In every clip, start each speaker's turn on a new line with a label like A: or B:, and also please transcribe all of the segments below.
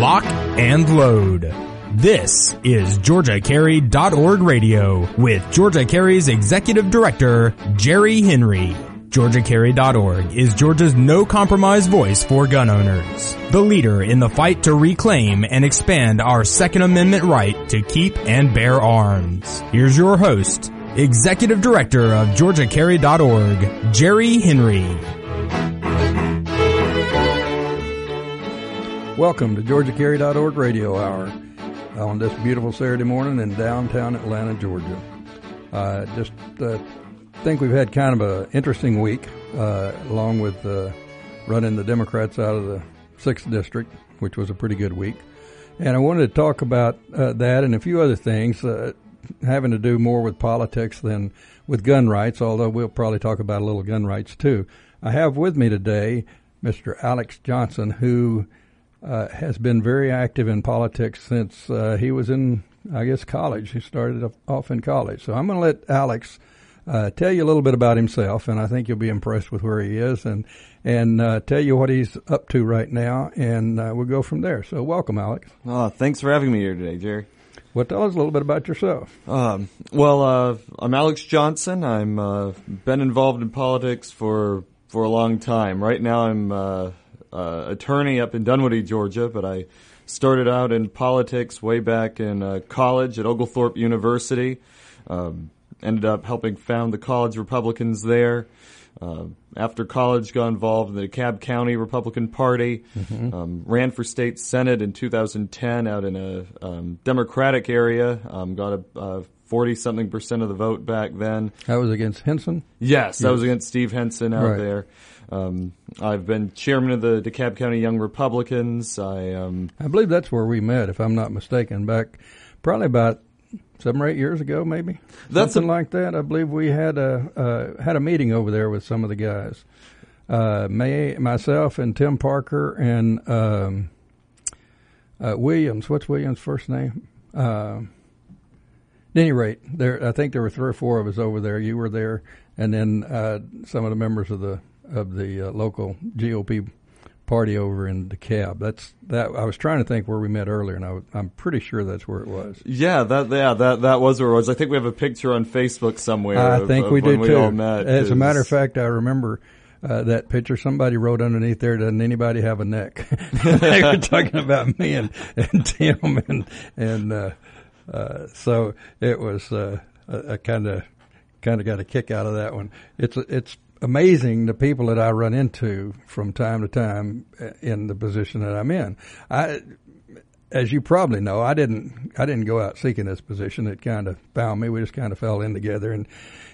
A: lock, and load. This is GeorgiaCarry.org radio with Georgia Carry's Executive Director, Jerry Henry. GeorgiaCarry.org is Georgia's no compromise voice for gun owners. The leader in the fight to reclaim and expand our Second Amendment right to keep and bear arms. Here's your host, Executive Director of GeorgiaCarry.org, Jerry Henry.
B: Welcome to GeorgiaCarry.org Radio Hour on this beautiful Saturday morning in downtown Atlanta, Georgia. Uh, just uh, think we've had kind of an interesting week, uh, along with uh, running the Democrats out of the sixth district, which was a pretty good week. And I wanted to talk about uh, that and a few other things uh, having to do more with politics than with gun rights. Although we'll probably talk about a little gun rights too. I have with me today Mr. Alex Johnson, who uh, has been very active in politics since uh, he was in, I guess, college. He started off in college. So I'm going to let Alex uh, tell you a little bit about himself, and I think you'll be impressed with where he is, and and uh, tell you what he's up to right now, and uh, we'll go from there. So welcome, Alex.
C: Oh, thanks for having me here today, Jerry.
B: Well, tell us a little bit about yourself.
C: Um, well, uh, I'm Alex Johnson. I'm been involved in politics for for a long time. Right now, I'm uh, attorney up in Dunwoody, Georgia, but I started out in politics way back in uh, college at Oglethorpe University. Um, ended up helping found the college Republicans there. Uh, after college, got involved in the DeKalb County Republican Party. Mm-hmm. Um, ran for state senate in 2010 out in a um, Democratic area. Um, got a forty something percent of the vote back then.
B: That was against Henson.
C: Yes, yes. that was against Steve Henson out right. there. Um, I've been chairman of the DeKalb County Young Republicans. I um,
B: I believe that's where we met, if I'm not mistaken, back probably about seven or eight years ago, maybe that's something a, like that. I believe we had a uh, had a meeting over there with some of the guys. Uh, May, myself and Tim Parker and um, uh, Williams. What's Williams' first name? At any rate, there I think there were three or four of us over there. You were there, and then uh, some of the members of the of the uh, local GOP party over in DeKalb. That's that. I was trying to think where we met earlier, and I, am pretty sure that's where it was.
C: Yeah, that yeah that that was where it was. I think we have a picture on Facebook somewhere.
B: I
C: of,
B: think we did
C: we
B: too.
C: Met,
B: As a matter of fact, I remember. Uh, that picture, somebody wrote underneath there, doesn't anybody have a neck? they were talking about me and, and Tim and, and, uh, uh, so it was, uh, I kind of, kind of got a kick out of that one. It's, it's amazing the people that I run into from time to time in the position that I'm in. I, as you probably know, I didn't I didn't go out seeking this position. It kind of found me. We just kind of fell in together, and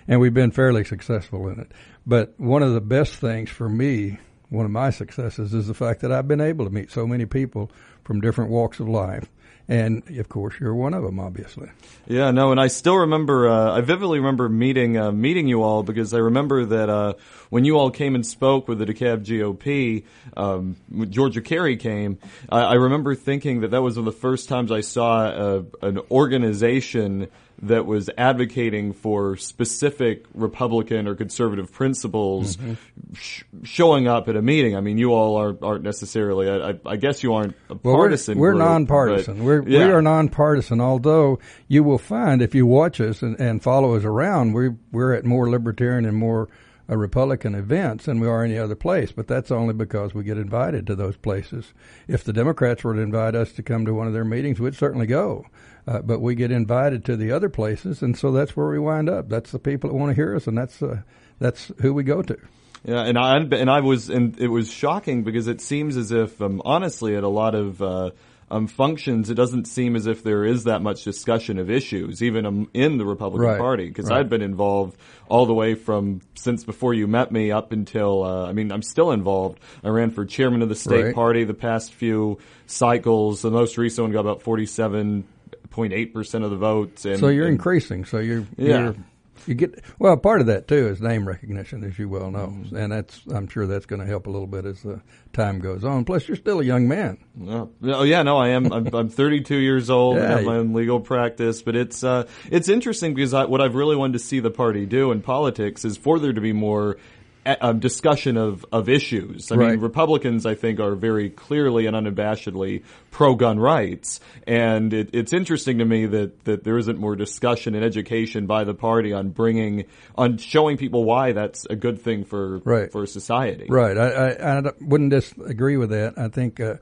B: and we've been fairly successful in it. But one of the best things for me, one of my successes, is the fact that I've been able to meet so many people from different walks of life and of course you're one of them, obviously.
C: Yeah, no, and I still remember. Uh, I vividly remember meeting uh, meeting you all because I remember that uh, when you all came and spoke with the DeKalb GOP, um, Georgia Carry came. I, I, remember thinking that that was one of the first times I saw a, an organization that was advocating for specific Republican or conservative principles mm-hmm. sh- showing up at a meeting. I mean, you all aren't, aren't necessarily, I, I, guess you aren't a well, partisan.
B: We're,
C: we're
B: group, nonpartisan. We're, yeah. We are nonpartisan, although you will find if you watch us and, and follow us around, we, we're at more libertarian and more uh, Republican events than we are any other place, but that's only because we get invited to those places. If the Democrats were to invite us to come to one of their meetings, we'd certainly go. Uh, but we get invited to the other places, and so that's where we wind up. That's the people that want to hear us, and that's uh, that's who we go to.
C: Yeah, and I and I was and it was shocking because it seems as if um, honestly at a lot of uh, um, functions it doesn't seem as if there is that much discussion of issues even um, in the Republican
B: right,
C: Party because
B: right.
C: I've been involved all the way from since before you met me up until uh, I mean I'm still involved. I ran for chairman of the state
B: right.
C: party the past few cycles. The most recent one got about 47 0.8% of the votes. And,
B: so you're
C: and,
B: increasing. So you're,
C: yeah.
B: You're, you get well. Part of that too is name recognition, as you well know, mm-hmm. and that's I'm sure that's going to help a little bit as the time goes on. Plus, you're still a young man.
C: No, oh, yeah, no, I am. I'm, I'm 32 years old. Yeah, I have my own legal practice, but it's uh, it's interesting because I, what I've really wanted to see the party do in politics is for there to be more um, discussion of, of issues. I
B: Right.
C: mean, Republicans, I think, are very clearly and unabashedly pro gun rights. And it, it's interesting to me that, that there isn't more discussion and education by the party on bringing, on showing people why that's a good thing for,
B: Right.
C: for society.
B: Right. I, I, I wouldn't disagree with that. I think, uh,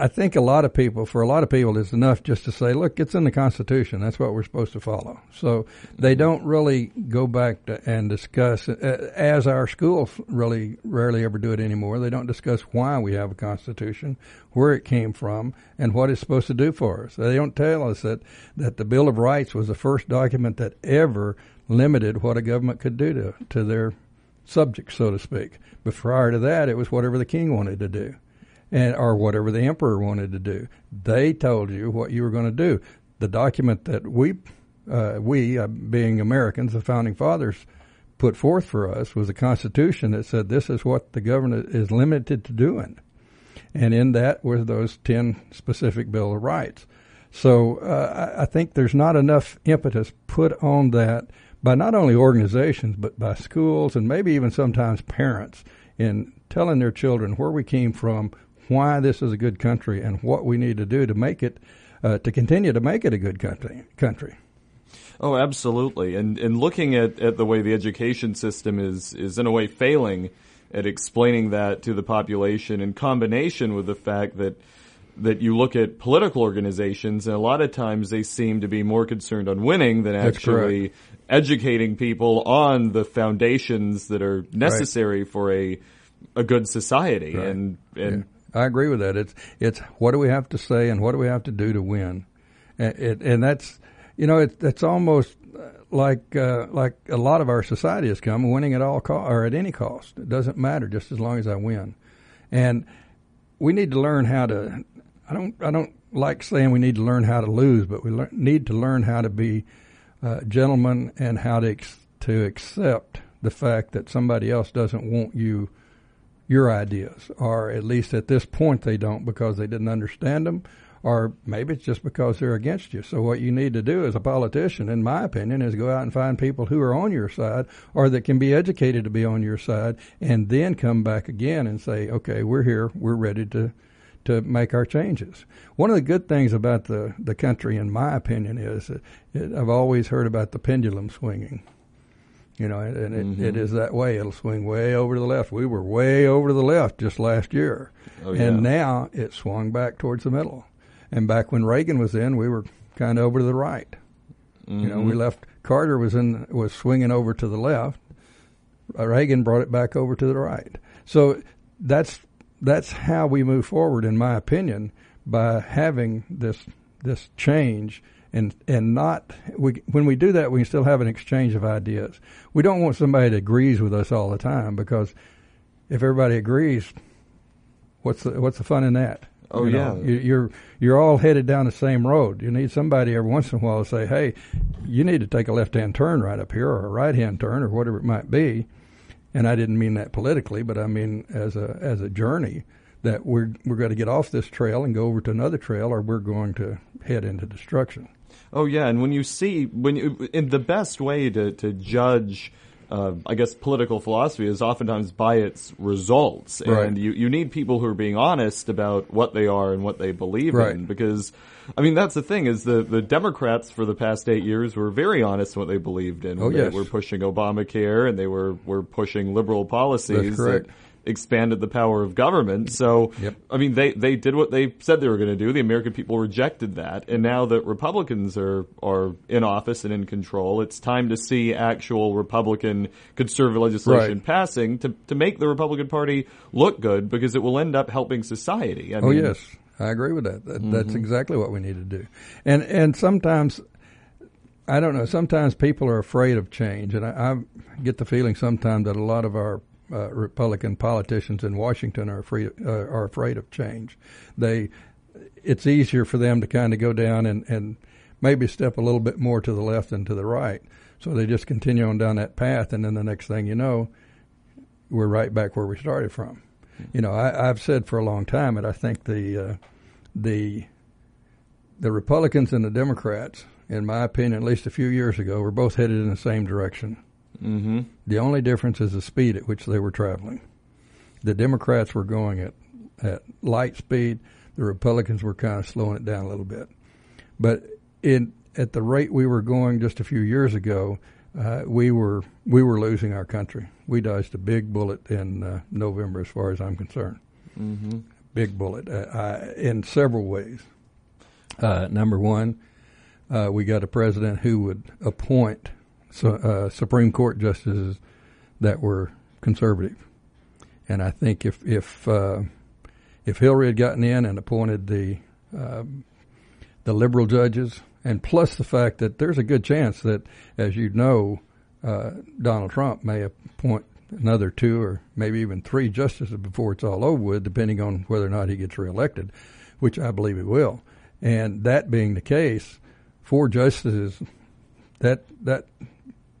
B: I think a lot of people, for a lot of people, it's enough just to say, look, it's in the Constitution. That's what we're supposed to follow. So they don't really go back to, and discuss, uh, as our schools really rarely ever do it anymore. They don't discuss why we have a Constitution, where it came from, and what it's supposed to do for us. They don't tell us that, that the Bill of Rights was the first document that ever limited what a government could do to, to their subjects, so to speak. But prior to that, it was whatever the king wanted to do, and or whatever the emperor wanted to do. They told you what you were going to do. The document that we, uh, we uh, being Americans, the founding fathers, put forth for us was a constitution that said this is what the government is limited to doing, and in that were those ten specific Bill of Rights. So uh, I think there's not enough impetus put on that by not only organizations but by schools and maybe even sometimes parents in telling their children where we came from, why this is a good country, and what we need to do to make it uh, to continue to make it a good country. Country.
C: Oh, absolutely. And and looking at, at the way the education system is is in a way failing at explaining that to the population in combination with the fact that that you look at political organizations and a lot of times they seem to be more concerned on winning than
B: That's
C: actually educating people on the foundations that are necessary for a a good society
B: Right.
C: and and
B: I agree with that. It's it's what do we have to say and what do we have to do to win, and, it, and that's you know it, it's almost uh, like uh, like a lot of our society has come winning at all cost or at any cost. It doesn't matter just as long as I win, and we need to learn how to. I don't I don't like saying we need to learn how to lose, but we lear, need to learn how to be uh, gentlemen and how to ex- to accept the fact that somebody else doesn't want you your ideas, or at least at this point they don't because they didn't understand them, or maybe it's just because they're against you. So what you need to do as a politician, in my opinion, is go out and find people who are on your side or that can be educated to be on your side, and then come back again and say, okay, we're here, we're ready to to make our changes. One of the good things about the the country, in my opinion, is that it, I've always heard about the pendulum swinging. You know, and it, it is that way. It'll swing way over to the left. We were way over to the left just last year,
C: Oh,
B: and now it swung back towards the middle. And back when Reagan was in, we were kind of over to the right. You know, we left. Carter was in was swinging over to the left. Uh, Reagan brought it back over to the right. So that's that's how we move forward, in my opinion, by having this this change and and not we when we do that we can still have an exchange of ideas. We don't want somebody that agrees with us all the time because if everybody agrees, what's the, what's the fun in that?
C: Oh,
B: You know,
C: yeah.
B: you- you're you're all headed down the same road. You need somebody every once in a while to say, "Hey, you need to take a left-hand turn right up here, or a right-hand turn, or whatever it might be." And I didn't mean that politically, but I mean as a as a journey that we're we're going to get off this trail and go over to another trail, or we're going to head into destruction.
C: Oh yeah, and when you see when you, in the best way to to judge, uh, I guess political philosophy is oftentimes by its results,
B: Right.
C: and you you need people who are being honest about what they are and what they believe
B: Right.
C: in, because. I mean, that's the thing is the, the Democrats for the past eight years were very honest in what they believed in.
B: Oh,
C: They
B: yes.
C: were pushing Obamacare and they were, were pushing liberal policies
B: correct.
C: that expanded the power of government. So,
B: Yep.
C: I mean, they, they did what they said they were going to do. The American people rejected that. And now that Republicans are, are in office and in control, it's time to see actual Republican conservative legislation
B: Right.
C: passing to, to make the Republican Party look good because it will end up helping society. I
B: Oh
C: mean,
B: yes, I agree with that. that That's mm-hmm. exactly what we need to do. And and sometimes I don't know. Sometimes people are afraid of change, and I, I get the feeling sometimes that a lot of our uh, Republican politicians in Washington are afraid uh, are afraid of change. They it's easier for them to kind of go down and and maybe step a little bit more to the left than to the right. So they just continue on down that path, and then the next thing you know, we're right back where we started from. You know, I, I've said for a long time that I think the uh, the the Republicans and the Democrats, in my opinion, at least a few years ago, were both headed in the same direction.
C: Mm-hmm.
B: The only difference is the speed at which they were traveling. The Democrats were going at at light speed. The Republicans were kind of slowing it down a little bit. But in at the rate we were going just a few years ago, uh, we were we were losing our country. We dodged a big bullet in uh, November, as far as I'm concerned.
C: Mm-hmm.
B: Big bullet uh, I, in several ways. Uh, number one, uh, we got a president who would appoint so, uh, Supreme Court justices that were conservative, and I think if if if Hillary had gotten in and appointed the um, the liberal judges, and plus the fact that there's a good chance that, as you know, uh, Donald Trump may appoint another two or maybe even three justices before it's all over with, depending on whether or not he gets reelected, which I believe he will. And that being the case, four justices, that that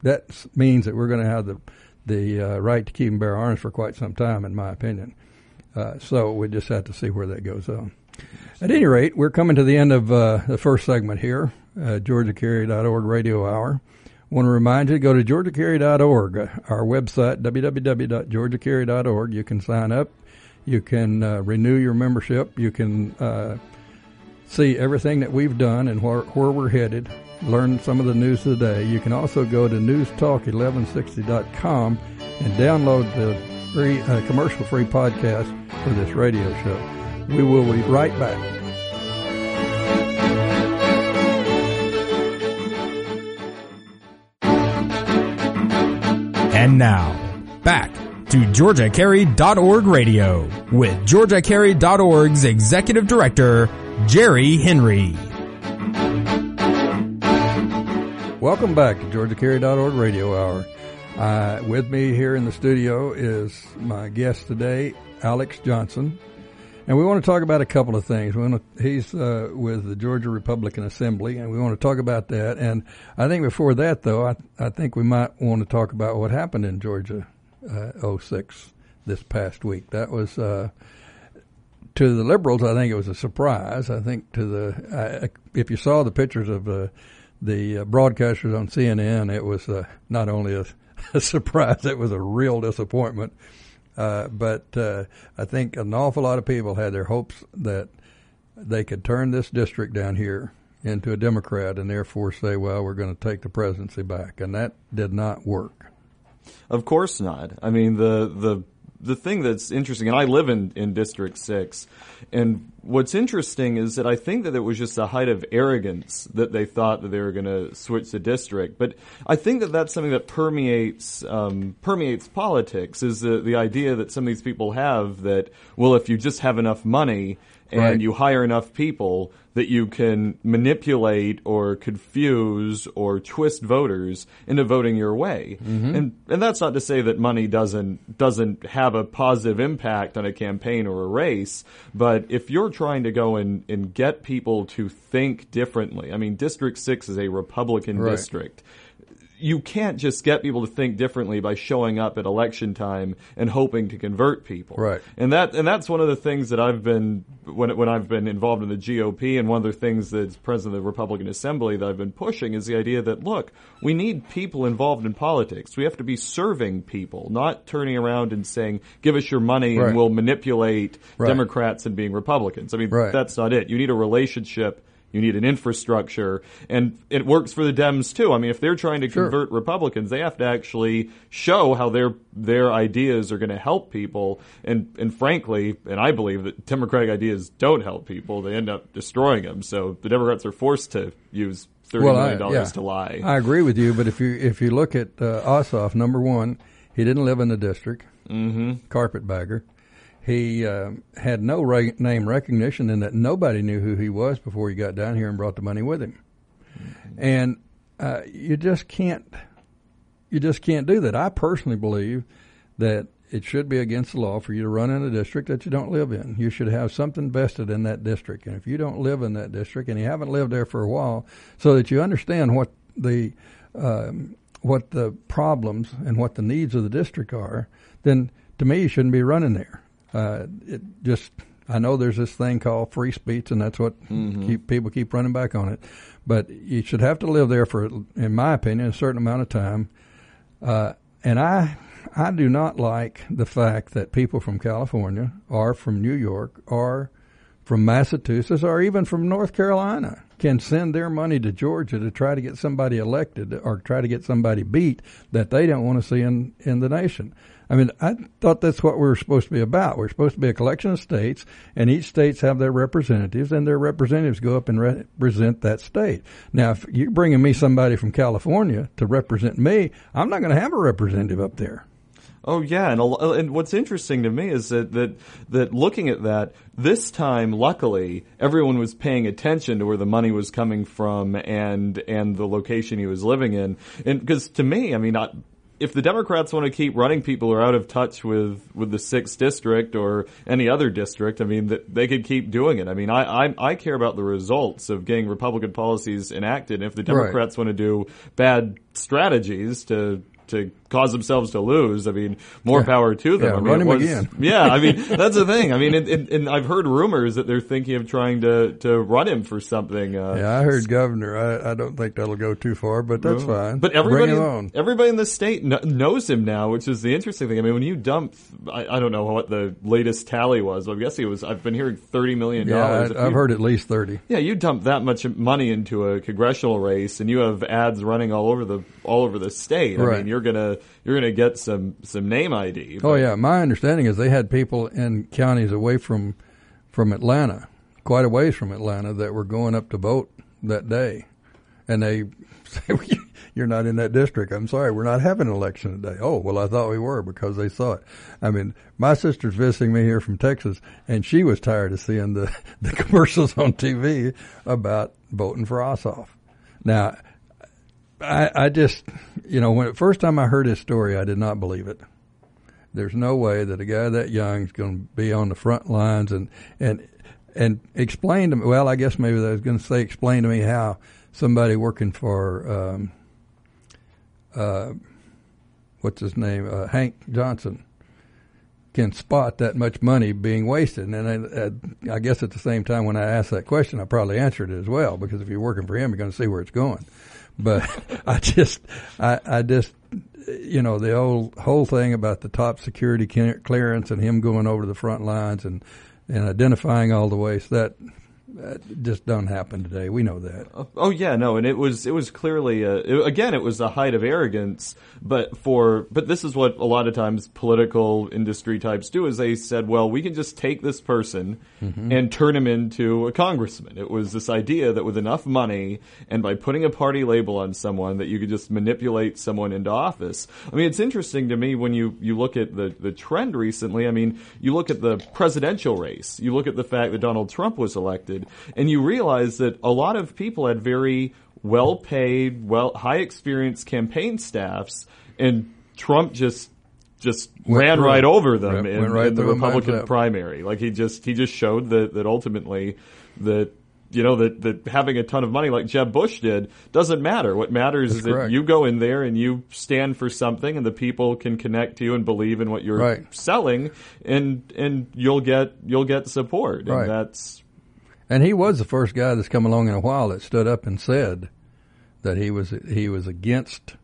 B: that means that we're going to have the the uh, right to keep and bear arms for quite some time, in my opinion. Uh, so we just have to see where that goes on. At any rate, we're coming to the end of uh, the first segment here, uh, GeorgiaCarry.org radio hour. want to remind you to go to GeorgiaCarry.org, our website, www.georgiacarry.org. You can sign up. You can uh, renew your membership. You can uh, see everything that we've done and where, where we're headed, learn some of the news of the day. You can also go to newstalk1160.com and download the free uh, commercial free podcast for this radio show. We will be right back.
A: And now, back to GeorgiaCarry.org radio with GeorgiaCarry.org's Executive Director, Jerry Henry.
B: Welcome back to GeorgiaCarry.org radio hour. Uh, with me here in the studio is my guest today, Alex Johnson. And we want to talk about a couple of things. To, he's uh, with the Georgia Republican Assembly, and we want to talk about that. And I think before that, though, I, I think we might want to talk about what happened in Georgia uh, 06 this past week. That was, uh, to the liberals, I think it was a surprise. I think to the, uh, if you saw the pictures of the uh, broadcasters on CNN, it was uh, not only a a surprise. It was a real disappointment. Uh, but uh, I think an awful lot of people had their hopes that they could turn this district down here into a Democrat and therefore say, well, we're going to take the presidency back. And that did not work.
C: Of course not. I mean, the, the the thing that's interesting, and I live in, in District 6, and what's interesting is that I think that it was just a height of arrogance that they thought that they were going to switch the district. But I think that that's something that permeates um, permeates politics. Is the the idea that some of these people have that well, if you just have enough money and right. you hire enough people that you can manipulate or confuse or twist voters into voting your way. Mm-hmm. And and that's not to say that money doesn't doesn't have a positive impact on a campaign or a race, but if you're trying to go and, and get people to think differently, I mean District 6 is a Republican right. district you can't just get people to think differently by showing up at election time and hoping to convert people.
B: Right.
C: And that and that's one of the things that I've been when when I've been involved in the GOP and one of the things that's president of the Republican Assembly that I've been pushing is the idea that look, we need people involved in politics. We have to be serving people, not turning around and saying, "Give us your money right. and we'll manipulate right. Democrats and being Republicans." I mean, right. that's not it. You need a relationship you need an infrastructure, and it works for the Dems too. I mean, if they're trying to sure. convert Republicans, they have to actually show how their their ideas are going to help people. And and frankly, and I believe that Democratic ideas don't help people; they end up destroying them. So the Democrats are forced to use thirty well, million dollars yeah, to lie.
B: I agree with you, but if you if you look at uh, Ossoff, number one, he didn't live in the district.
C: Mm-hmm.
B: Carpetbagger. He uh, had no re- name recognition, and that nobody knew who he was before he got down here and brought the money with him. Mm-hmm. And uh, you just can't, you just can't do that. I personally believe that it should be against the law for you to run in a district that you don't live in. You should have something vested in that district, and if you don't live in that district and you haven't lived there for a while, so that you understand what the um, what the problems and what the needs of the district are, then to me you shouldn't be running there uh, it just I know there's this thing called free speech, and that's what mm-hmm. keep, people keep running back on it. But you should have to live there for, in my opinion, a certain amount of time. Uh, and I, I do not like the fact that people from California or from New York or from Massachusetts or even from North Carolina can send their money to Georgia to try to get somebody elected or try to get somebody beat that they don't want to see in, in the nation. I mean, I thought that's what we were supposed to be about. We're supposed to be a collection of states, and each states have their representatives, and their representatives go up and represent that state. Now, if you're bringing me somebody from California to represent me, I'm not going to have a representative up there.
C: Oh yeah, and and what's interesting to me is that that that looking at that this time, luckily, everyone was paying attention to where the money was coming from and and the location he was living in, and because to me, I mean, I, if the Democrats want to keep running people who are out of touch with, with the sixth district or any other district, I mean, that they could keep doing it. I mean, I, I, I care about the results of getting Republican policies enacted. And if the Democrats right. want to do bad strategies to to cause themselves to lose. I mean, more yeah. power to them.
B: Yeah,
C: I
B: mean, run
C: him
B: was, again.
C: yeah, I mean, that's the thing. I mean, and, and, and, I've heard rumors that they're thinking of trying to, to run him for something.
B: Uh, yeah, I heard governor. I, I don't think that'll go too far, but that's fine.
C: But everybody, everybody in the state knows him now, which is the interesting thing. I mean, when you dump, I, I don't know what the latest tally was. I'm guessing it was. I've been hearing thirty million
B: dollars. Yeah, I, have heard at least thirty.
C: Yeah, you dump that much money into a congressional race, and you have ads running all over the all over the state. I
B: right.
C: mean, you're gonna you're gonna get some some name ID.
B: Oh, but. Oh yeah, my understanding is they had people in counties away from from Atlanta, quite a ways from Atlanta, that were going up to vote that day, and they say, "You're not in that district. I'm sorry, we're not having an election today." Oh well, I thought we were because they saw it. I mean, my sister's visiting me here from Texas, and she was tired of seeing the the commercials on TV about voting for Ossoff. Now I, I just, you know, when the first time I heard his story, I did not believe it. There's no way that a guy that young is going to be on the front lines and and and explain to me. Well, I guess maybe I was going to say explain to me how somebody working for um, uh, what's his name, uh, Hank Johnson, can spot that much money being wasted. And I, I, uh, I guess at the same time, when I asked that question, I probably answered it as well because if you're working for him, you're going to see where it's going. But I just, I, I just, you know, the old whole thing about the top security clearance and him going over to the front lines and and identifying all the waste that that just doesn't happen today. We know that.
C: Oh, oh yeah, no, and it was it was clearly a, it, again it was a height of arrogance. But for but this is what a lot of times political industry types do is they said, well, we can just take this person mm-hmm. and turn him into a congressman. It was this idea that with enough money and by putting a party label on someone that you could just manipulate someone into office. I mean, it's interesting to me when you you look at the the trend recently. I mean, you look at the presidential race. You look at the fact that Donald Trump was elected and you realize that a lot of people had very well paid, well high experienced campaign staffs, and Trump just just went ran right over them in, right in the Republican primary. Like he just he just showed that that ultimately that you know that that having a ton of money like Jeb Bush did doesn't matter. What matters That's is correct. that you go in there and you stand for something, and the people can connect to you and believe in what you're
B: right.
C: selling, and and you'll get you'll get support, and that's
B: and he was the first guy that's come along in a while that stood up and said that he was he was against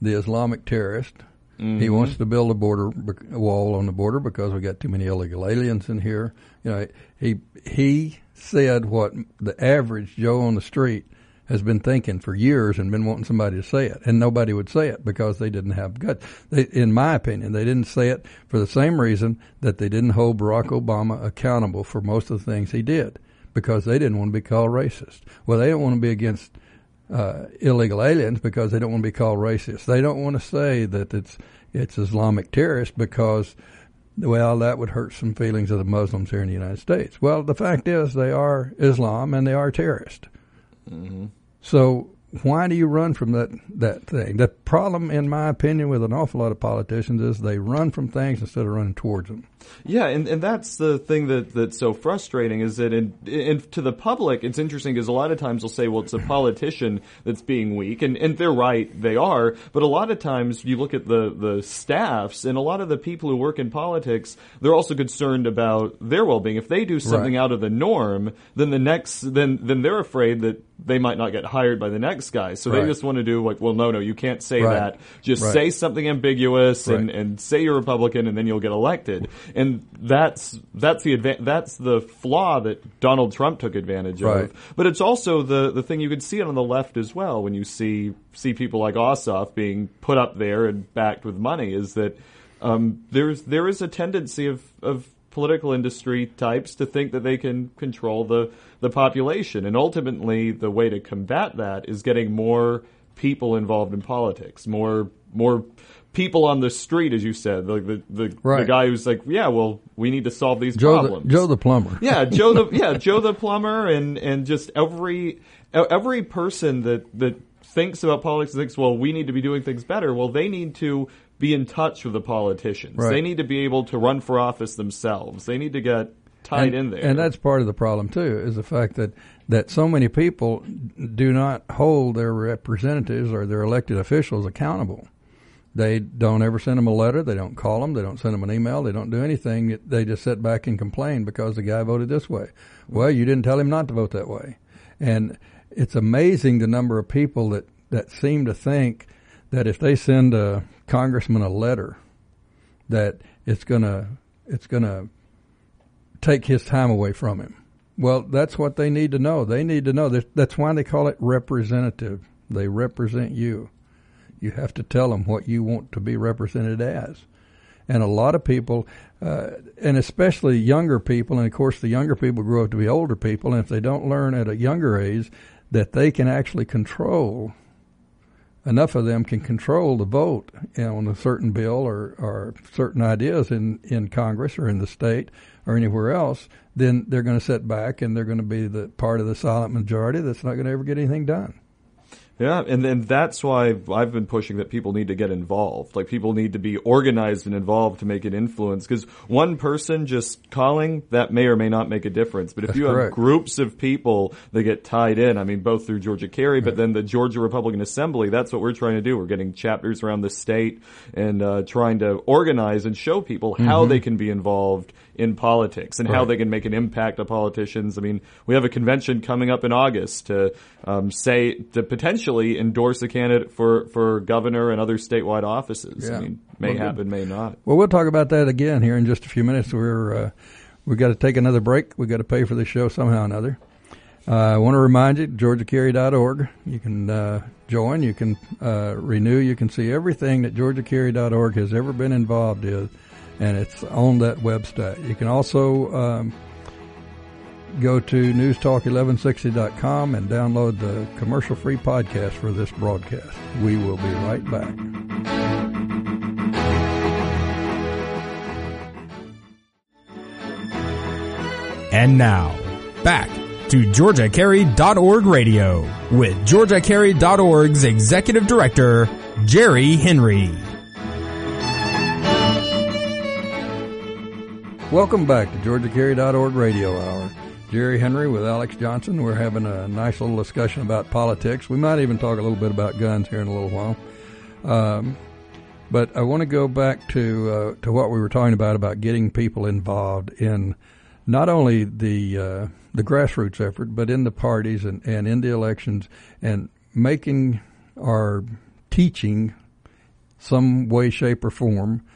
B: the Islamic terrorist. Mm-hmm. He wants to build a border a wall on the border because we got too many illegal aliens in here. You know, he he said what the average Joe on the street has been thinking for years and been wanting somebody to say it, and nobody would say it because they didn't have guts. They, in my opinion, they didn't say it for the same reason that they didn't hold Barack Obama accountable for most of the things he did because they didn't want to be called racist. Well, they don't want to be against uh, illegal aliens because they don't want to be called racist. They don't want to say that it's it's Islamic terrorists because well, that would hurt some feelings of the Muslims here in the United States. Well, the fact is they are Islam and they are terrorists. Mm-hmm. So why do you run from that that thing? The problem, in my opinion, with an awful lot of politicians is they run from things instead of running towards them.
C: Yeah, and, and that's the thing that, that's so frustrating is that in, in to the public, it's interesting because a lot of times they'll say, well, it's a politician that's being weak, and, and they're right, they are. But a lot of times you look at the, the staffs and a lot of the people who work in politics, they're also concerned about their well being. If they do something right. out of the norm, then the next, then then they're afraid that they might not get hired by the next guy. So
B: Right.
C: they just want to do like, well, no, no, you can't say
B: Right.
C: that. Just
B: Right.
C: say something ambiguous and, and say you're Republican and then you'll get elected. And that's, that's the adva- that's the flaw that Donald Trump took advantage
B: Right.
C: of. But it's also the, the thing you can see it on the left as well when you see, see people like Ossoff being put up there and backed with money is that, um, there's, there is a tendency of, of political industry types to think that they can control the, the population. And ultimately, the way to combat that is getting more people involved in politics, more, more people on the street, as you said, like the, the, the
B: Right.
C: guy who's like, yeah, well, we need to solve these
B: Joe the,
C: problems.
B: Joe the plumber.
C: yeah, Joe the yeah Joe the plumber and and just every every person that that thinks about politics and thinks, well, we need to be doing things better. Well, they need to be in touch with the politicians.
B: Right.
C: They need to be able to run for office themselves. They need to get tied
B: and,
C: in there.
B: And that's part of the problem too, is the fact that that so many people do not hold their representatives or their elected officials accountable. They don't ever send them a letter. They don't call them. They don't send them an email. They don't do anything. They just sit back and complain because the guy voted this way. Well, you didn't tell him not to vote that way. And it's amazing the number of people that, that seem to think that if they send a congressman a letter, that it's gonna it's gonna take his time away from him. Well, that's what they need to know. They need to know that that's why they call it representative. They represent you. You have to tell them what you want to be represented as. And a lot of people, uh, and especially younger people, and of course the younger people grow up to be older people, and if they don't learn at a younger age that they can actually control, enough of them can control the vote on a certain bill or, or certain ideas in, in Congress or in the state or anywhere else, then they're going to sit back and they're going to be the part of the silent majority that's not going to ever get anything done.
C: Yeah, and then that's why I've been pushing that people need to get involved. Like people need to be organized and involved to make an influence. Because one person just calling that may or may not make a difference. But if
B: That's
C: you have groups of people that get tied in, I mean, both through Georgia Carry, but then the Georgia Republican Assembly, that's what we're trying to do. We're getting chapters around the state and uh, trying to organize and show people how they can be involved in politics and how they can make an impact on politicians. I mean, we have a convention coming up in August to um, say to potentially endorse a candidate for for governor and other statewide offices.
B: Yeah.
C: I mean, may
B: Well,
C: happen, may not.
B: Well, we'll talk about that again here in just a few minutes. We're uh, we've got to take another break. We've got to pay for this show somehow or another. Uh, I want to remind you, georgiacarry.org. You can uh, join. You can uh, renew. You can see everything that georgiacarry.org has ever been involved in, and it's on that website. You can also um, go to newstalk1160.com and download the commercial-free podcast for this broadcast. We will be right back.
A: And now, back to GeorgiaCarry.org radio with GeorgiaCarry.org's Executive Director, Jerry Henry.
B: Welcome back to GeorgiaCarry.org Radio Hour. Jerry Henry with Alex Johnson. We're having a nice little discussion about politics. We might even talk a little bit about guns here in a little while. Um, but I want to go back to uh, to what we were talking about about getting people involved in not only the uh, the grassroots effort, but in the parties and, and in the elections, and making our teaching some way, shape, or form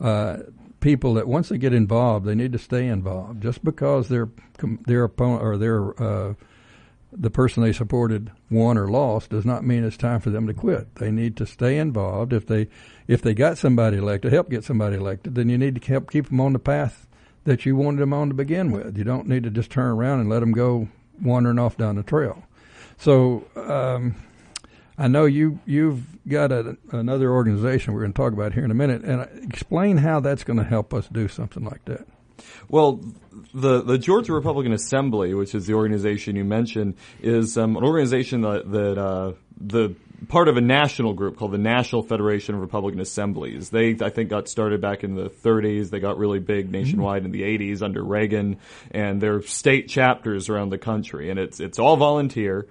B: uh, people that once they get involved, they need to stay involved. Just because their their opponent or their uh, the person they supported won or lost does not mean it's time for them to quit. They need to stay involved. If they if they got somebody elected, help get somebody elected, then you need to help keep them on the path that you wanted them on to begin with. You don't need to just turn around and let them go wandering off down the trail. So. Um, I know you you've got a, another organization we're going to talk about here in a minute, and explain how that's going to help us do something like that.
C: Well, the the Georgia Republican Assembly, which is the organization you mentioned, is um, an organization that that uh, the part of a national group called the National Federation of Republican Assemblies. They, I think, got started back in the 30s. They got really big nationwide in the 80s under Reagan, and they're state chapters around the country. And it's it's all volunteer,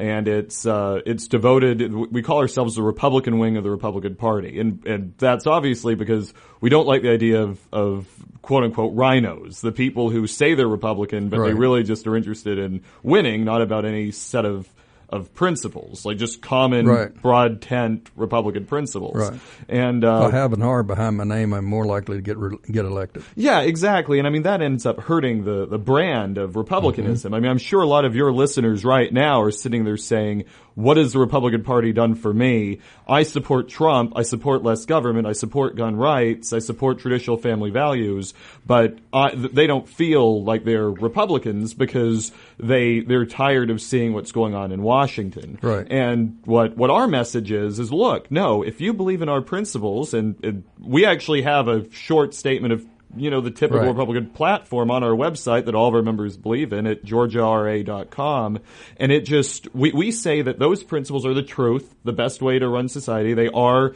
C: and it's uh, it's devoted. We call ourselves the Republican wing of the Republican Party, and and that's obviously because we don't like the idea of of quote unquote RINOs, the people who say they're Republican, but they really just are interested in winning, not about any set of of principles, like just common
B: Right.
C: broad tent Republican principles.
B: Right.
C: And
B: If
C: uh,
B: I have an R behind my name, I'm more likely to get re- get elected.
C: yeah, exactly. And I mean, that ends up hurting the, the brand of Republicanism. I mean, I'm sure a lot of your listeners right now are sitting there saying, what has the Republican Party done for me? I support Trump. I support less government. I support gun rights. I support traditional family values. But I, they don't feel like they're Republicans because they, they're tired of seeing what's going on in Washington.
B: Right.
C: And what, what our message is, is look, no, if you believe in our principles, and, and we actually have a short statement of you know, the typical
B: Right.
C: Republican platform on our website that all of our members believe in at georgiara.com. And it just, we, we say that those principles are the truth, the best way to run society. They are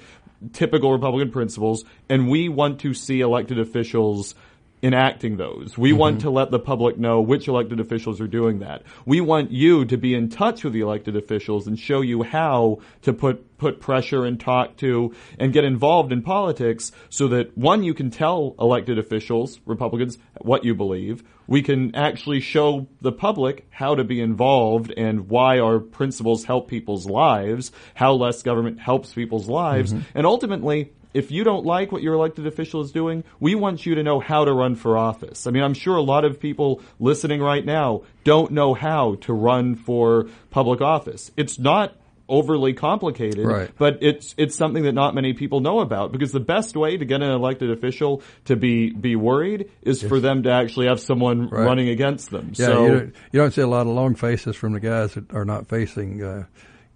C: typical Republican principles, and we want to see elected officials enacting those. We want mm-hmm. to let the public know which elected officials are doing that. We want you to be in touch with the elected officials and show you how to put put pressure and talk to and get involved in politics so that one you can tell elected officials, Republicans, what you believe. We can actually show the public how to be involved and why our principles help people's lives, how less government helps people's lives, mm-hmm. and ultimately if you don't like what your elected official is doing, we want you to know how to run for office. I mean, I'm sure a lot of people listening right now don't know how to run for public office. It's not overly complicated,
B: Right.
C: but it's it's something that not many people know about because the best way to get an elected official to be be worried is for them to actually have someone
B: Right.
C: running against them.
B: Yeah,
C: so
B: you, don't, you don't see a lot of long faces from the guys that are not facing uh,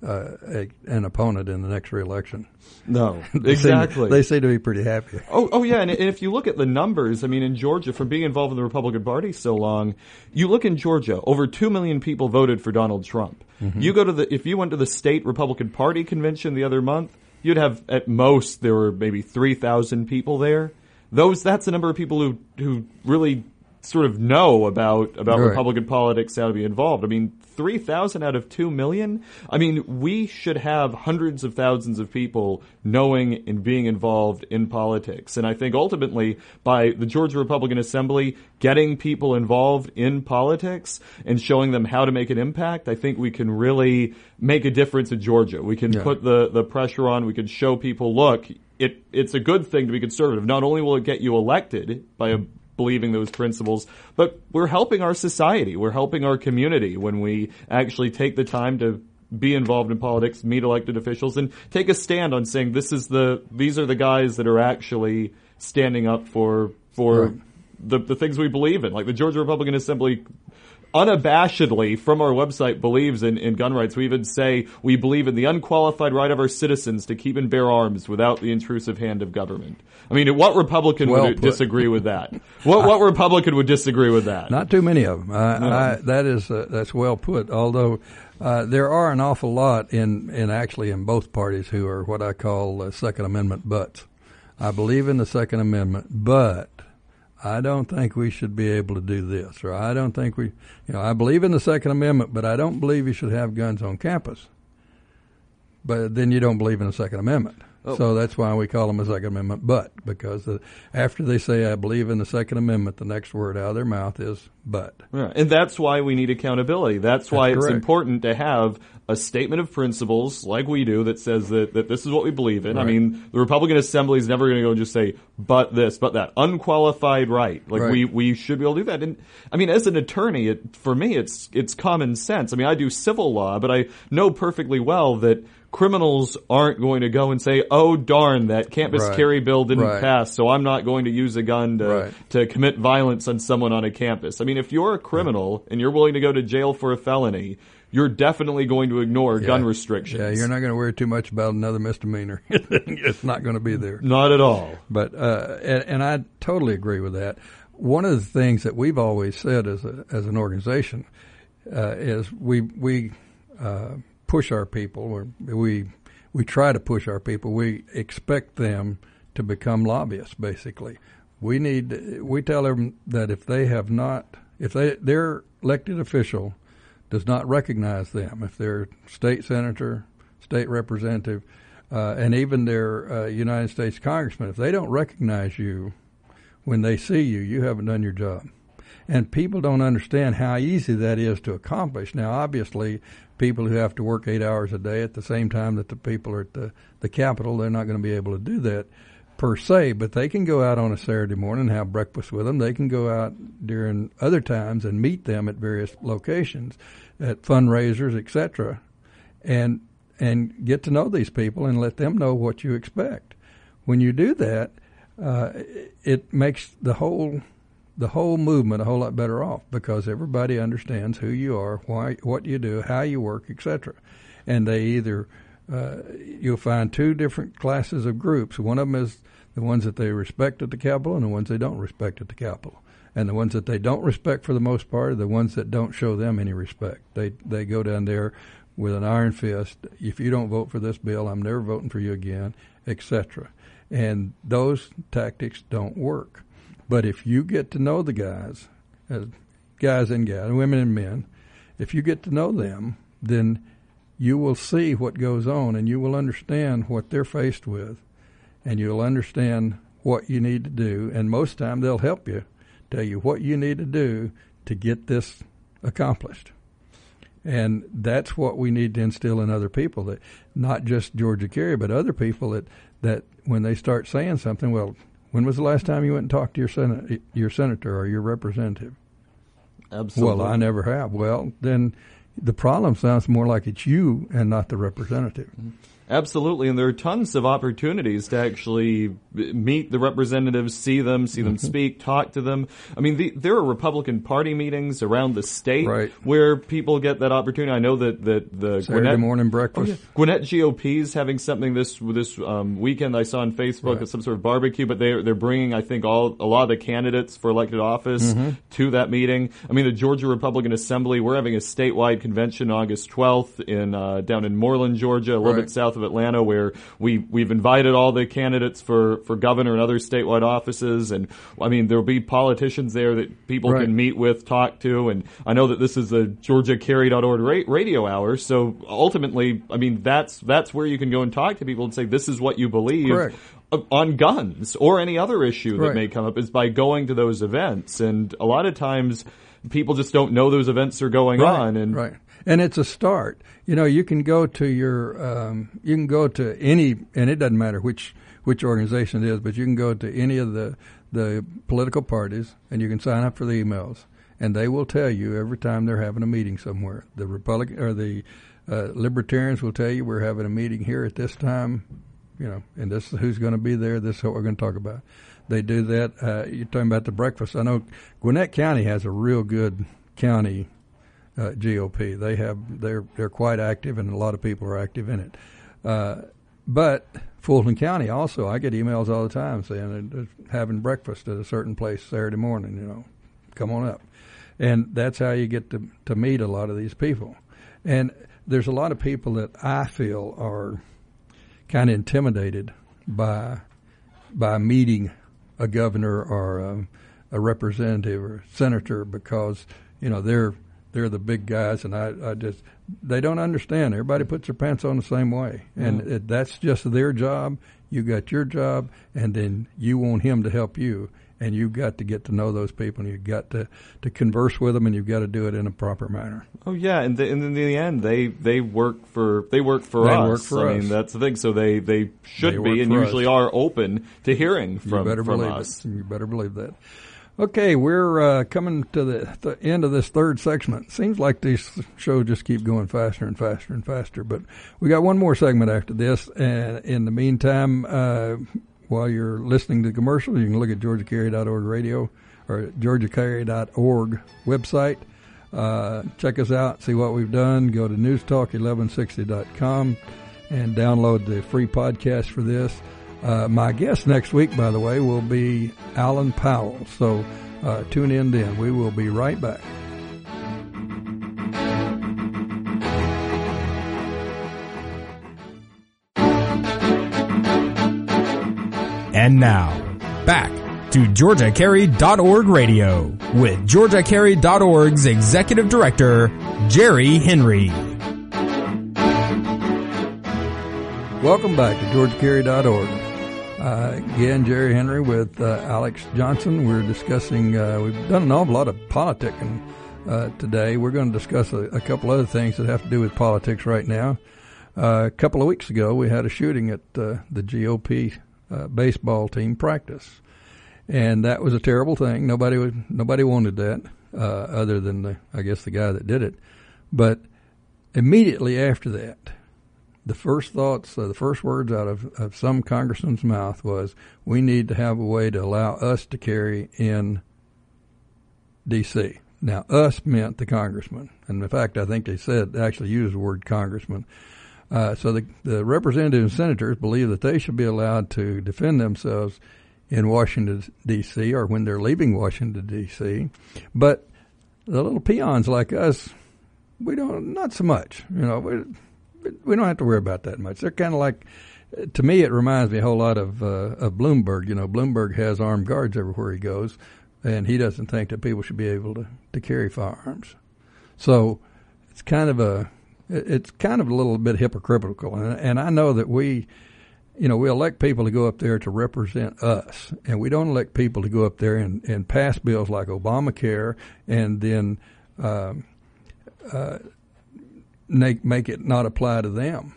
B: uh, a, an opponent in the next reelection.
C: no,
B: They seem-
C: exactly.
B: they seem to be pretty happy.
C: Oh, oh yeah, and, and if you look at the numbers, I mean, in Georgia, from being involved in the Republican Party so long, you look in Georgia, over two million people voted for Donald Trump. You go to the, if you went to the state Republican Party convention the other month, you'd have at most there were maybe three thousand people there. Those, that's the number of people who who really sort of know about about
B: Right.
C: Republican politics, how to be involved. I mean, three thousand out of two million. I mean, we should have hundreds of thousands of people knowing and being involved in politics. And I think ultimately, by the Georgia Republican Assembly getting people involved in politics and showing them how to make an impact, I think we can really make a difference in Georgia. We can
B: Yeah.
C: put the the pressure on. We can show people, look, it it's a good thing to be conservative. Not only will it get you elected by a believing those principles, but we're helping our society. We're helping our community when we actually take the time to be involved in politics, meet elected officials, and take a stand on saying this is the these are the guys that are actually standing up for for
B: Right.
C: the the things we believe in. Like the Georgia Republican Assembly unabashedly from our website believes in, in gun rights. We even say we believe in the unqualified right of our citizens to keep and bear arms without the intrusive hand of government. I mean, what Republican
B: Well
C: would
B: put.
C: disagree with that? What what Republican would disagree with that?
B: Not too many of them. I, I, that is uh, that's well put. Although uh, there are an awful lot in, in actually in both parties who are what I call uh, Second Amendment butts. I believe in the Second Amendment, but I don't think we should be able to do this, or I don't think we, you know, I believe in the Second Amendment, but I don't believe you should have guns on campus. But then you don't believe in the Second Amendment.
C: Oh.
B: So that's why we call them a Second Amendment but, because the, after they say, I believe in the Second Amendment, the next word out of their mouth is but.
C: Yeah, and that's why we need accountability. That's why
B: That's
C: it's important to have a statement of principles like we do that says that, that this is what we believe in. I mean, the Republican Assembly is never going to go and just say, but this, but that. Unqualified right. Like
B: Right.
C: we, we should be able to do that. And I mean, as an attorney, it, for me, it's, it's common sense. I mean, I do civil law, but I know perfectly well that criminals aren't going to go and say, oh darn, that campus
B: Right.
C: carry bill didn't
B: Right.
C: pass, so I'm not going to use a gun to,
B: Right.
C: to commit violence on someone on a campus. I mean, if you're a criminal and you're willing to go to jail for a felony, you're definitely going to ignore gun restrictions.
B: Yeah, you're not going to worry too much about another misdemeanor. it's not going to be there.
C: Not at all.
B: But uh, and, and I totally agree with that. One of the things that we've always said as a, as an organization uh, is we we uh, push our people. Or we we try to push our people. We expect them to become lobbyists. Basically, we need we tell them that if they have not if they their elected official does not recognize them, if they're state senator, state representative, uh, and even their uh, United States congressman, if they don't recognize you when they see you, you haven't done your job. And people don't understand how easy that is to accomplish. Now, obviously, people who have to work eight hours a day at the same time that the people are at the, the Capitol, they're not going to be able to do that per se, but they can go out on a Saturday morning and have breakfast with them. They can go out during other times and meet them at various locations, at fundraisers, etc., and and get to know these people and let them know what you expect. When you do that, uh, it makes the whole the whole movement a whole lot better off because everybody understands who you are, why, what you do, how you work, etc. And they either uh, you'll find two different classes of groups. One of them is the ones that they respect at the Capitol and the ones they don't respect at the Capitol. And the ones that they don't respect for the most part are the ones that don't show them any respect. They they go down there with an iron fist. If you don't vote for this bill, I'm never voting for you again, etc. And those tactics don't work. But if you get to know the guys, as guys and gals, women and men, if you get to know them, then you will see what goes on and you will understand what they're faced with and you'll understand what you need to do. And most time they'll help you, tell you what you need to do to get this accomplished. And that's what we need to instill in other people that not just Georgia Carry, but other people that, that when they start saying something, well, when was the last time you went and talked to your sen- your senator or your representative?
C: Absolutely.
B: Well, I never have. Well, then the problem sounds more like it's you and not the representative.
C: Mm-hmm. Absolutely, and there are tons of opportunities to actually meet the representatives, see them, see them mm-hmm. speak, talk to them. I mean, the, there are Republican Party meetings around the state
B: right.
C: where people get that opportunity. I know that, that the
B: Saturday Gwinnett, morning breakfast. Oh, yeah.
C: Gwinnett GOP is having something this this um, weekend. I saw on Facebook right. some sort of barbecue, but they they're bringing I think all a lot of the candidates for elected office mm-hmm. to that meeting. I mean, the Georgia Republican Assembly. We're having a statewide convention August 12th in uh, down in Moreland, Georgia, a little right. bit south of Atlanta, where we we've invited all the candidates for for governor and other statewide offices, and I mean there'll be politicians there that people right. can meet with, talk to, and I know that this is a GeorgiaCarry.org ra- radio hour, so ultimately, I mean that's that's where you can go and talk to people and say this is what you believe.
B: Correct
C: on guns or any other issue that right. may come up is by going to those events. And a lot of times people just don't know those events are going
B: right.
C: on. And
B: right and it's a start. You know, you can go to your, um, you can go to any, and it doesn't matter which which organization it is, but you can go to any of the the political parties and you can sign up for the emails, and they will tell you every time they're having a meeting somewhere. The Republican or the uh, Libertarians will tell you we're having a meeting here at this time, you know, and this is who's going to be there. This is what we're going to talk about. They do that. Uh, you're talking about the breakfast. I know Gwinnett County has a real good county uh, GOP. They have they're they're quite active, and a lot of people are active in it. Uh, but Fulton County also, I get emails all the time saying having breakfast at a certain place Saturday morning. You know, come on up, and that's how you get to to meet a lot of these people. And there's a lot of people that I feel are kind of intimidated by by meeting a governor or a, a representative or senator because you know they're they're the big guys, and I, I just they don't understand. Everybody puts their pants on the same way, and it, that's just their job. You got your job, and then you want him to help you, and you've got to get to know those people, and you've got to to converse with them, and you've got to do it in a proper manner.
C: Oh yeah, and, the, and in the end, they they work for they work for
B: they
C: us.
B: Work for
C: I
B: us.
C: mean, that's the thing. So they they should
B: they
C: be, and usually
B: us.
C: are open to hearing from
B: you better
C: from
B: believe
C: us.
B: It. You better believe that. Okay, we're uh, coming to the, the, end of this third segment. Seems like these shows just keep going faster and faster and faster, but we got one more segment after this. And in the meantime, uh, while you're listening to the commercial, you can look at GeorgiaCarry.org radio or GeorgiaCarry.org website. Uh, check us out, see what we've done. Go to newstalk1160.com and download the free podcast for this. Uh, my guest next week, by the way, will be Alan Powell. So uh, tune in then. We will be right back.
A: And now, back to GeorgiaCarry.org radio with GeorgiaCarry.org's Executive Director, Jerry Henry.
B: Welcome back to GeorgiaCarry.org. Uh, again, Jerry Henry with uh, Alex Johnson. We're discussing, uh, we've done an awful lot of politicking uh, today. We're going to discuss a, a, couple other things that have to do with politics right now. Uh, a couple of weeks ago, we had a shooting at the GOP baseball team practice. And that was a terrible thing. Nobody would, nobody wanted that, other than the, I guess the guy that did it. But immediately after that, the first thoughts, uh, the first words out of, of some congressman's mouth was, "We need to have a way to allow us to carry in D.C." Now, us meant the congressman, and in fact, I think they said actually used the word congressman. Uh, so the the representatives and senators believe that they should be allowed to defend themselves in Washington D.C. or when they're leaving Washington D.C. But the little peons like us, we don't not so much. You know, we, don't have to worry about that much. They're kind of like, to me, it reminds me a whole lot of uh, of Bloomberg. You know, Bloomberg has armed guards everywhere he goes, and he doesn't think that people should be able to to carry firearms. So it's kind of a it's kind of a little bit hypocritical, and, and I know that we. You know, we elect people to go up there to represent us, and we don't elect people to go up there and, and pass bills like Obamacare and then uh, uh, make, make it not apply to them,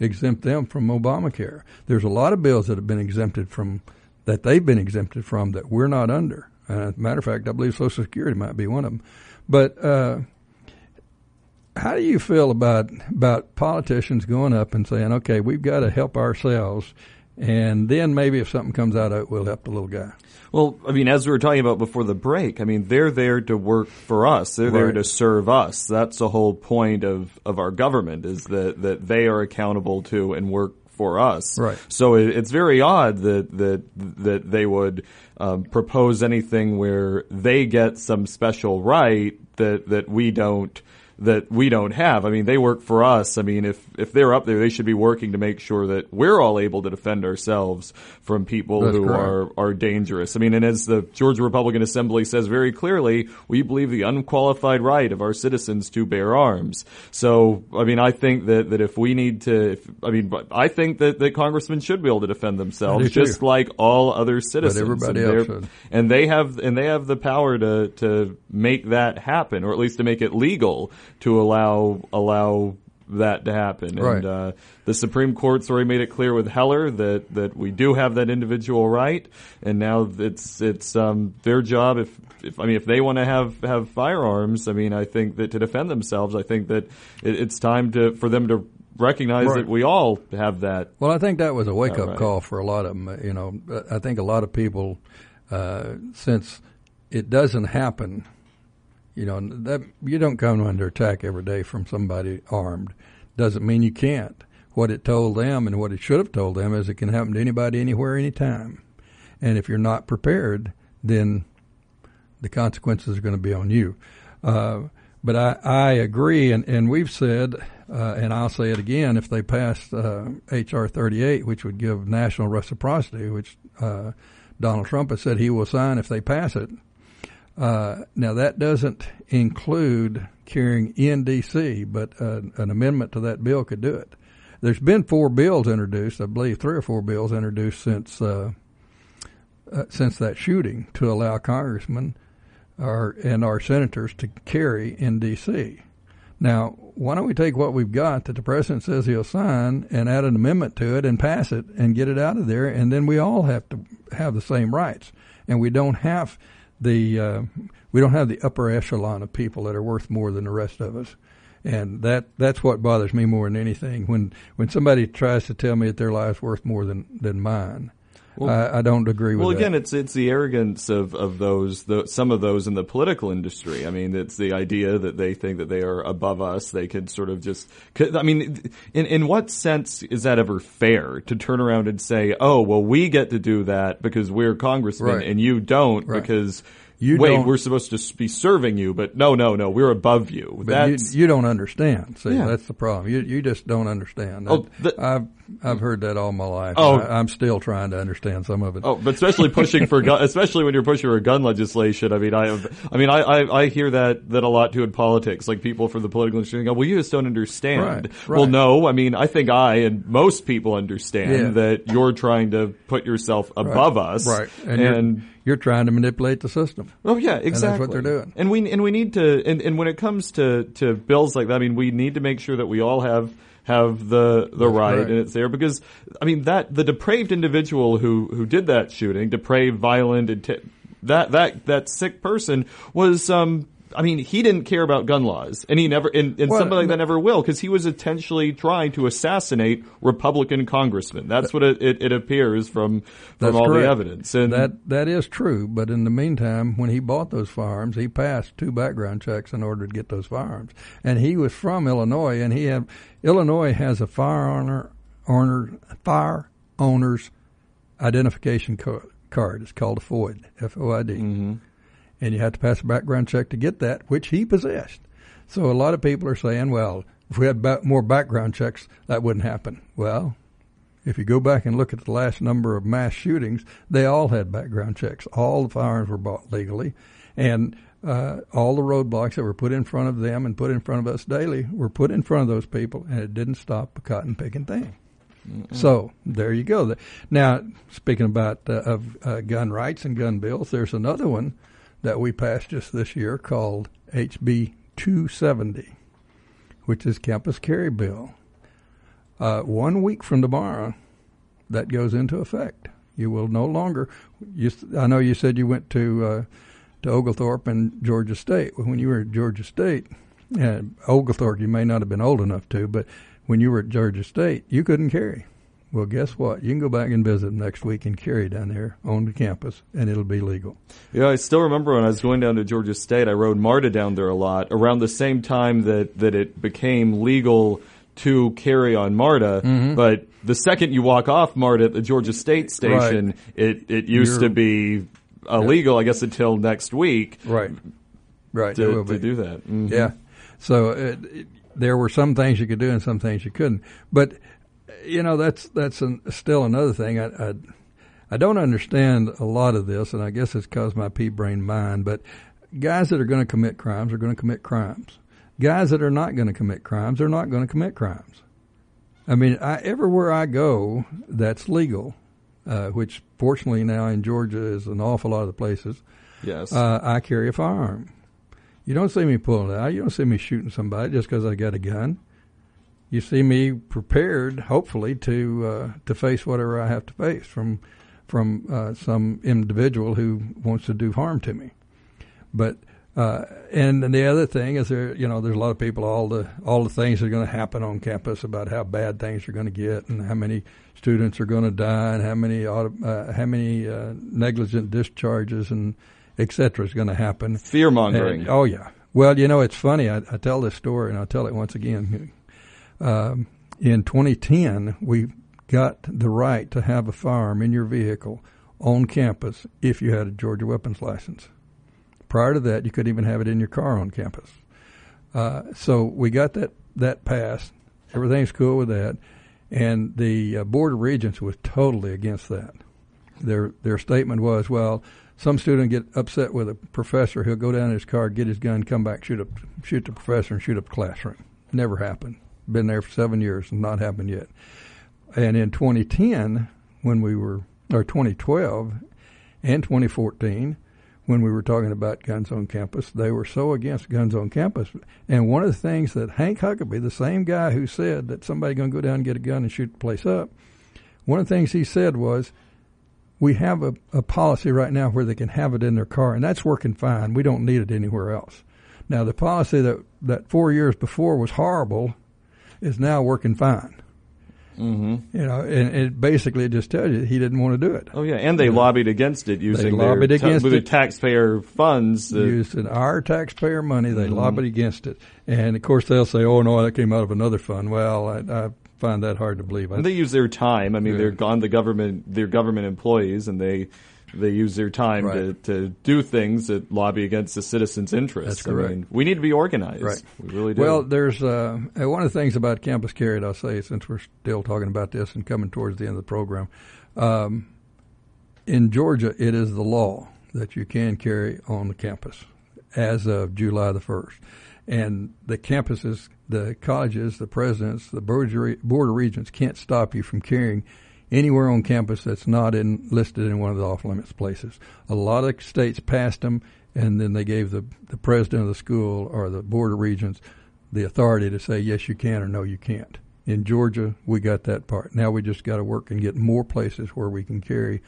B: exempt them from Obamacare. There's a lot of bills that have been exempted from that they've been exempted from that we're not under. Uh, as a matter of fact, I believe Social Security might be one of them. But uh, how do you feel about about politicians going up and saying, "Okay, we've got to help ourselves," and then maybe if something comes out of it, we'll help the little guy?
C: Well, I mean, as we were talking about before the break, I mean, they're there to work for us. They're right. there to serve us. That's the whole point of, of our government is that, that they are accountable to and work for us.
B: Right.
C: So it, it's very odd that that that they would um, propose anything where they get some special right that that we don't that we don't have. I mean, they work for us. I mean, if if they're up there, they should be working to make sure that we're all able to defend ourselves from people
B: That's
C: who
B: correct.
C: are are dangerous. I mean, and as the Georgia Republican Assembly says very clearly, we believe the unqualified right of our citizens to bear arms. So, I mean, I think that that if we need to, if, I mean, I think that that congressmen should be able to defend themselves just
B: too.
C: like all other citizens.
B: But everybody
C: and
B: else should.
C: and they have and they have the power to to make that happen, or at least to make it legal to allow allow that to happen.
B: Right.
C: And uh, the Supreme Court's already made it clear with Heller that, that we do have that individual right, and now it's it's um, their job. If, if I mean if they want to have have firearms, I mean I think that to defend themselves, I think that it, it's time to for them to recognize
B: Right.
C: that we all have that.
B: Well, I think that was a wake up
C: right.
B: call for a lot of them. You know, I think a lot of people, uh, since it doesn't happen, you know, that you don't come under attack every day from somebody armed. Doesn't mean you can't. What it told them and what it should have told them is it can happen to anybody, anywhere, anytime. And if you're not prepared, then the consequences are going to be on you. Uh, but I, I agree, and, and we've said, uh, and I'll say it again, if they pass uh, H.R. 38, which would give national reciprocity, which uh, Donald Trump has said he will sign if they pass it. Uh, now, that doesn't include carrying in D.C., but uh, an amendment to that bill could do it. There's been four bills introduced, I believe three or four bills introduced since uh, uh, since that shooting to allow congressmen our, and our senators to carry in D.C. Now, why don't we take what we've got that the president says he'll sign and add an amendment to it and pass it and get it out of there, and then we all have to have the same rights, and we don't have the uh, we don't have the upper echelon of people that are worth more than the rest of us. And that that's what bothers me more than anything. When when somebody tries to tell me that their life's worth more than than mine,
C: Well-
B: I, I don't agree with
C: Well,
B: that.
C: again, it's it's the arrogance of of those the, some of those in the political industry. I mean, it's the idea that they think that they are above us. They could sort of just. I mean, in in what sense is that ever fair to turn around and say, "Oh, well, we get to do that because we're congressmen
B: Right.
C: and you don't
B: Right.
C: because."
B: You
C: Wait, we're supposed to be serving you, but no, no, no, we're above you.
B: But
C: That's
B: you, you don't understand. See,
C: Yeah.
B: that's the problem. You you just don't understand.
C: Oh, the-
B: I've I've heard that all my life.
C: Oh.
B: I, I'm still trying to understand some of it.
C: Oh, but especially pushing for gun, especially when you're pushing for gun legislation. I mean, I, I mean, I, I, I hear that that a lot too in politics. Like people from the political industry go, "Well, you just don't understand."
B: Right,
C: Well, no, I mean, I think I and most people understand
B: Yeah.
C: that you're trying to put yourself above us,
B: right,
C: And,
B: and, you're, you're trying to manipulate the system.
C: oh yeah, exactly.
B: that's what they're doing.
C: And we and we need to and, and when it comes to to bills like that, I mean, we need to make sure that we all have have the the right,
B: right.
C: and it's there because I mean that the depraved individual who who did that shooting, depraved, violent, inti- that that that sick person was um. I mean, he didn't care about gun laws, and he never, and, and
B: Well,
C: somebody like that never will, because he was intentionally trying to assassinate Republican congressmen. That's what it, it, it appears from from all
B: correct.
C: the evidence. And
B: That that is true, but in the meantime, when he bought those firearms, he passed two background checks in order to get those firearms. And he was from Illinois, and he had Illinois has a fire owner, owner fire owner's identification card. It's called a FOID, F O I D,
C: Mm-hmm.
B: And you have to pass a background check to get that, which he possessed. So a lot of people are saying, well, if we had ba- more background checks, that wouldn't happen. Well, if you go back and look at the last number of mass shootings, they all had background checks. All the firearms were bought legally, and uh, all the roadblocks that were put in front of them and put in front of us daily were put in front of those people, and it didn't stop a cotton picking thing. So there you go. Now, speaking about uh, of uh, gun rights and gun bills, there's another one that we passed just this year called HB 270, which is campus carry bill. Uh, one week from tomorrow, that goes into effect. You will no longer. You, I know you said you went to uh, to Oglethorpe and Georgia State. When you were at Georgia State, uh, Oglethorpe, you may not have been old enough to, but when you were at Georgia State, you couldn't carry. Well, guess what? You can go back and visit next week and carry down there on the campus, and it'll be legal.
C: Yeah, I still remember when I was going down to Georgia State, I rode MARTA down there a lot around the same time that, that it became legal to carry on MARTA.
B: Mm-hmm.
C: But the second you walk off MARTA at the Georgia State station,
B: Right.
C: it, it used
B: You're-
C: to be illegal, I guess, until next week
B: Right. Right.
C: to, to do that. Mhm.
B: Yeah. So it, it, there were some things you could do and some things you couldn't. But you know that's that's an, still another thing. I, I I don't understand a lot of this, and I guess it's because my pea brain mind. But guys that are going to commit crimes are going to commit crimes. Guys that are not going to commit crimes are not going to commit crimes. I mean, I, everywhere I go, that's legal. Uh, which fortunately now in Georgia is an awful lot of the places
C: Yes.
B: uh, I carry a firearm. You don't see me pulling it out. You don't see me shooting somebody just because I got a gun. You see me prepared, hopefully, to uh, to face whatever I have to face from from uh, some individual who wants to do harm to me. But uh, and the other thing is there, you know, there's a lot of people all the all the things that are going to happen on campus about how bad things are going to get and how many students are going to die and how many uh, how many uh, negligent discharges and et cetera is going to happen.
C: Fear mongering.
B: Oh yeah. Well, you know, it's funny. I, I tell this story, and I'll tell it once again. Um, in 2010, we got the right to have a firearm in your vehicle on campus if you had a Georgia weapons license. Prior to that, you couldn't even have it in your car on campus. Uh, so we got that that passed. Everything's cool with that, and the uh, board of regents was totally against that. Their their statement was, well, some student get upset with a professor, he'll go down in his car, get his gun, come back, shoot up shoot the professor, and shoot up the classroom. Never happened. Been there for seven years, and not happened yet. And in 2010, when we were, or 2012, and 2014, when we were talking about guns on campus, they were so against guns on campus. And one of the things that Hank Huckaby, the same guy who said that somebody going to go down and get a gun and shoot the place up, one of the things he said was, we have a, a policy right now where they can have it in their car, and that's working fine. We don't need it anywhere else. Now, the policy that, that four years before was horrible is now working fine.
C: Mm-hmm.
B: You know, and it basically just tells you he didn't want to do it.
C: Oh yeah, and they lobbied against it using
B: lobbied
C: their,
B: against
C: with their
B: it.
C: taxpayer funds. that-
B: Using our taxpayer money, they
C: Mm-hmm.
B: lobbied against it, and of course they'll say, "Oh no, that came out of another fund." Well, I, I find that hard to believe. I,
C: And they use their time. I mean,
B: Yeah.
C: they're gone. The government, they're government employees, and they they use their time
B: Right.
C: to, to do things that lobby against the citizens' interests.
B: That's correct.
C: I mean, we need to be organized.
B: Right.
C: We really do.
B: Well, there's uh, one of the things about Campus Carried, I'll say, since we're still talking about this and coming towards the end of the program. Um, in Georgia, it is the law that you can carry on the campus as of July the 1st. And the campuses, the colleges, the presidents, the board of regents can't stop you from carrying anywhere on campus that's not in, listed in one of the off limits places. A lot of states passed them, and then they gave the, the president of the school or the board of regents the authority to say yes you can or no you can't. In Georgia, we got that part. Now we just got to work and get more places where we can carry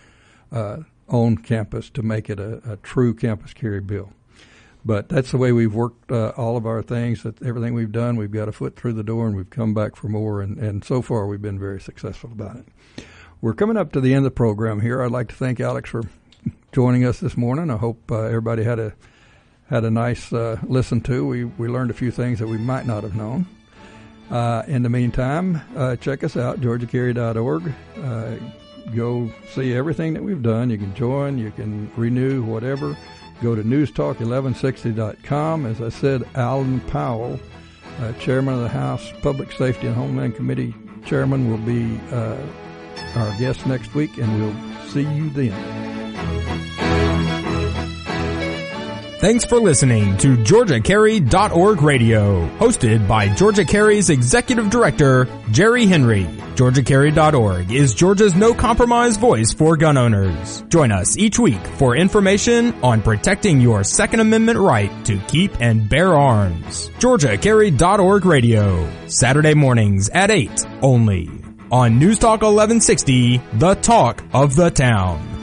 B: uh, on campus to make it a, a true campus carry bill. But that's the way we've worked uh, all of our things. That everything we've done, we've got a foot through the door, and we've come back for more. And, and so far, we've been very successful about it. We're coming up to the end of the program here. I'd like to thank Alex for joining us this morning. I hope uh, everybody had a had a nice uh, listen to. We we learned a few things that we might not have known. Uh, in the meantime, uh, check us out, georgiacarry.org. Uh, go see everything that we've done. You can join, you can renew, whatever. Go to newstalk1160.com. As I said, Alan Powell, uh, chairman of the House Public Safety and Homeland Committee chairman, will be uh, our guest next week, and we'll see you then.
A: Thanks for listening to GeorgiaCarry.org Radio, hosted by Georgia Carry's Executive Director, Jerry Henry. GeorgiaCarry.org is Georgia's no compromise voice for gun owners. Join us each week for information on protecting your Second Amendment right to keep and bear arms. GeorgiaCarry.org Radio, Saturday mornings at 8 only on News Talk 1160, the talk of the town.